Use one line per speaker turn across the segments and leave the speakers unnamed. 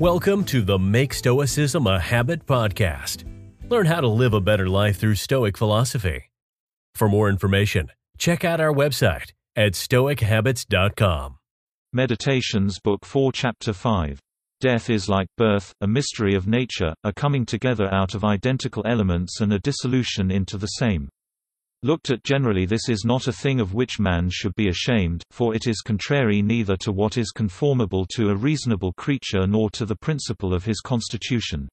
Welcome to the Make Stoicism a Habit podcast. Learn how to live a better life through Stoic philosophy. For more information, check out our website at stoichabits.com.
Meditations Book 4 Chapter 5. Death is like birth, a mystery of nature, a coming together out of identical elements and a dissolution into the same. Looked at generally this is not a thing of which man should be ashamed, for it is contrary neither to what is conformable to a reasonable creature nor to the principle of his constitution.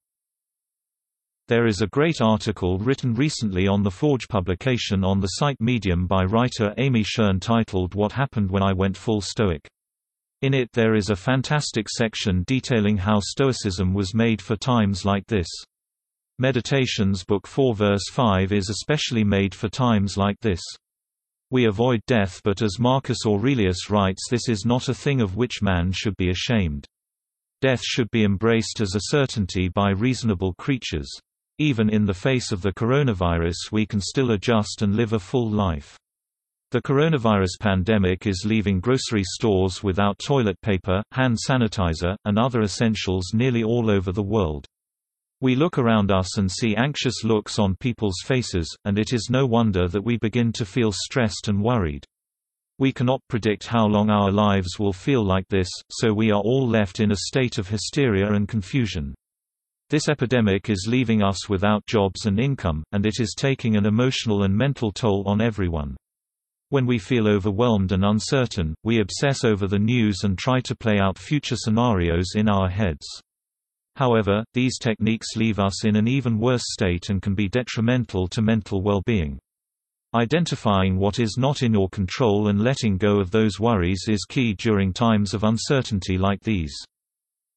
There is a great article written recently on the Forge publication on the site Medium by writer Amy Shearn titled What Happened When I Went Full Stoic. In it there is a fantastic section detailing how Stoicism was made for times like this. Meditations Book 4 verse 5 is especially made for times like this. We avoid death but as Marcus Aurelius writes this is not a thing of which man should be ashamed. Death should be embraced as a certainty by reasonable creatures. Even in the face of the coronavirus we can still adjust and live a full life. The coronavirus pandemic is leaving grocery stores without toilet paper, hand sanitizer, and other essentials nearly all over the world. We look around us and see anxious looks on people's faces, and it is no wonder that we begin to feel stressed and worried. We cannot predict how long our lives will feel like this, so we are all left in a state of hysteria and confusion. This epidemic is leaving us without jobs and income, and it is taking an emotional and mental toll on everyone. When we feel overwhelmed and uncertain, we obsess over the news and try to play out future scenarios in our heads. However, these techniques leave us in an even worse state and can be detrimental to mental well-being. Identifying what is not in your control and letting go of those worries is key during times of uncertainty like these.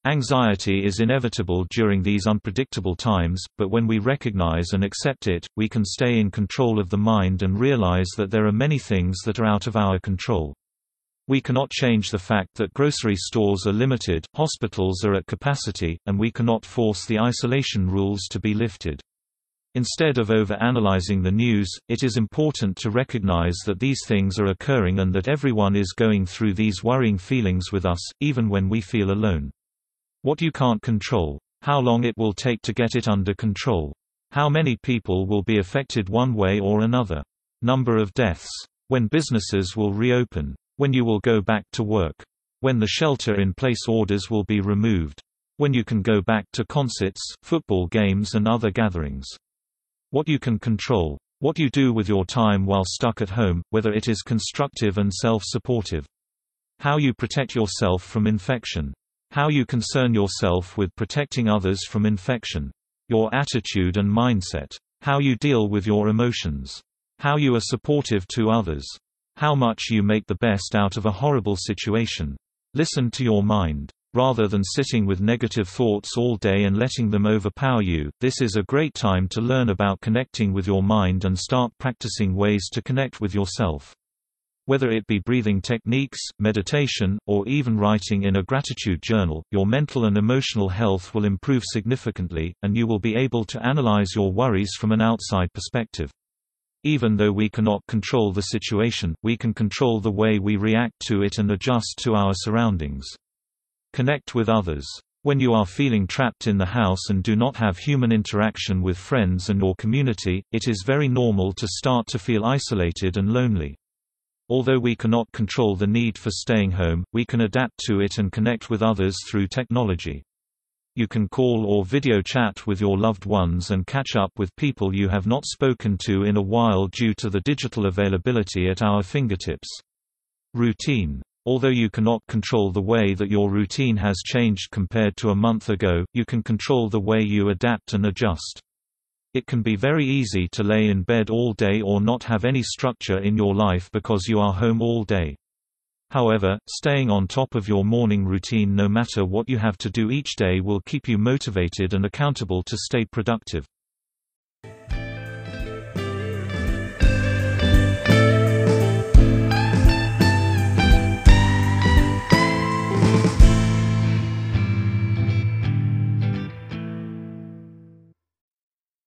Anxiety is inevitable during these unpredictable times, but when we recognize and accept it, we can stay in control of the mind and realize that there are many things that are out of our control. We cannot change the fact that grocery stores are limited, hospitals are at capacity, and we cannot force the isolation rules to be lifted. Instead of over-analyzing the news, it is important to recognize that these things are occurring and that everyone is going through these worrying feelings with us, even when we feel alone. What you can't control. How long it will take to get it under control. How many people will be affected one way or another. Number of deaths. When businesses will reopen. When you will go back to work. When the shelter-in-place orders will be removed. When you can go back to concerts, football games and other gatherings. What you can control. What you do with your time while stuck at home, whether it is constructive and self-supportive. How you protect yourself from infection. How you concern yourself with protecting others from infection. Your attitude and mindset. How you deal with your emotions. How you are supportive to others. How much you make the best out of a horrible situation. Listen to your mind. Rather than sitting with negative thoughts all day and letting them overpower you, this is a great time to learn about connecting with your mind and start practicing ways to connect with yourself. Whether it be breathing techniques, meditation, or even writing in a gratitude journal, your mental and emotional health will improve significantly, and you will be able to analyze your worries from an outside perspective. Even though we cannot control the situation, we can control the way we react to it and adjust to our surroundings. Connect with others. When you are feeling trapped in the house and do not have human interaction with friends and or community, it is very normal to start to feel isolated and lonely. Although we cannot control the need for staying home, we can adapt to it and connect with others through technology. You can call or video chat with your loved ones and catch up with people you have not spoken to in a while due to the digital availability at our fingertips. Routine. Although you cannot control the way that your routine has changed compared to a month ago, you can control the way you adapt and adjust. It can be very easy to lay in bed all day or not have any structure in your life because you are home all day. However, staying on top of your morning routine no matter what you have to do each day will keep you motivated and accountable to stay productive.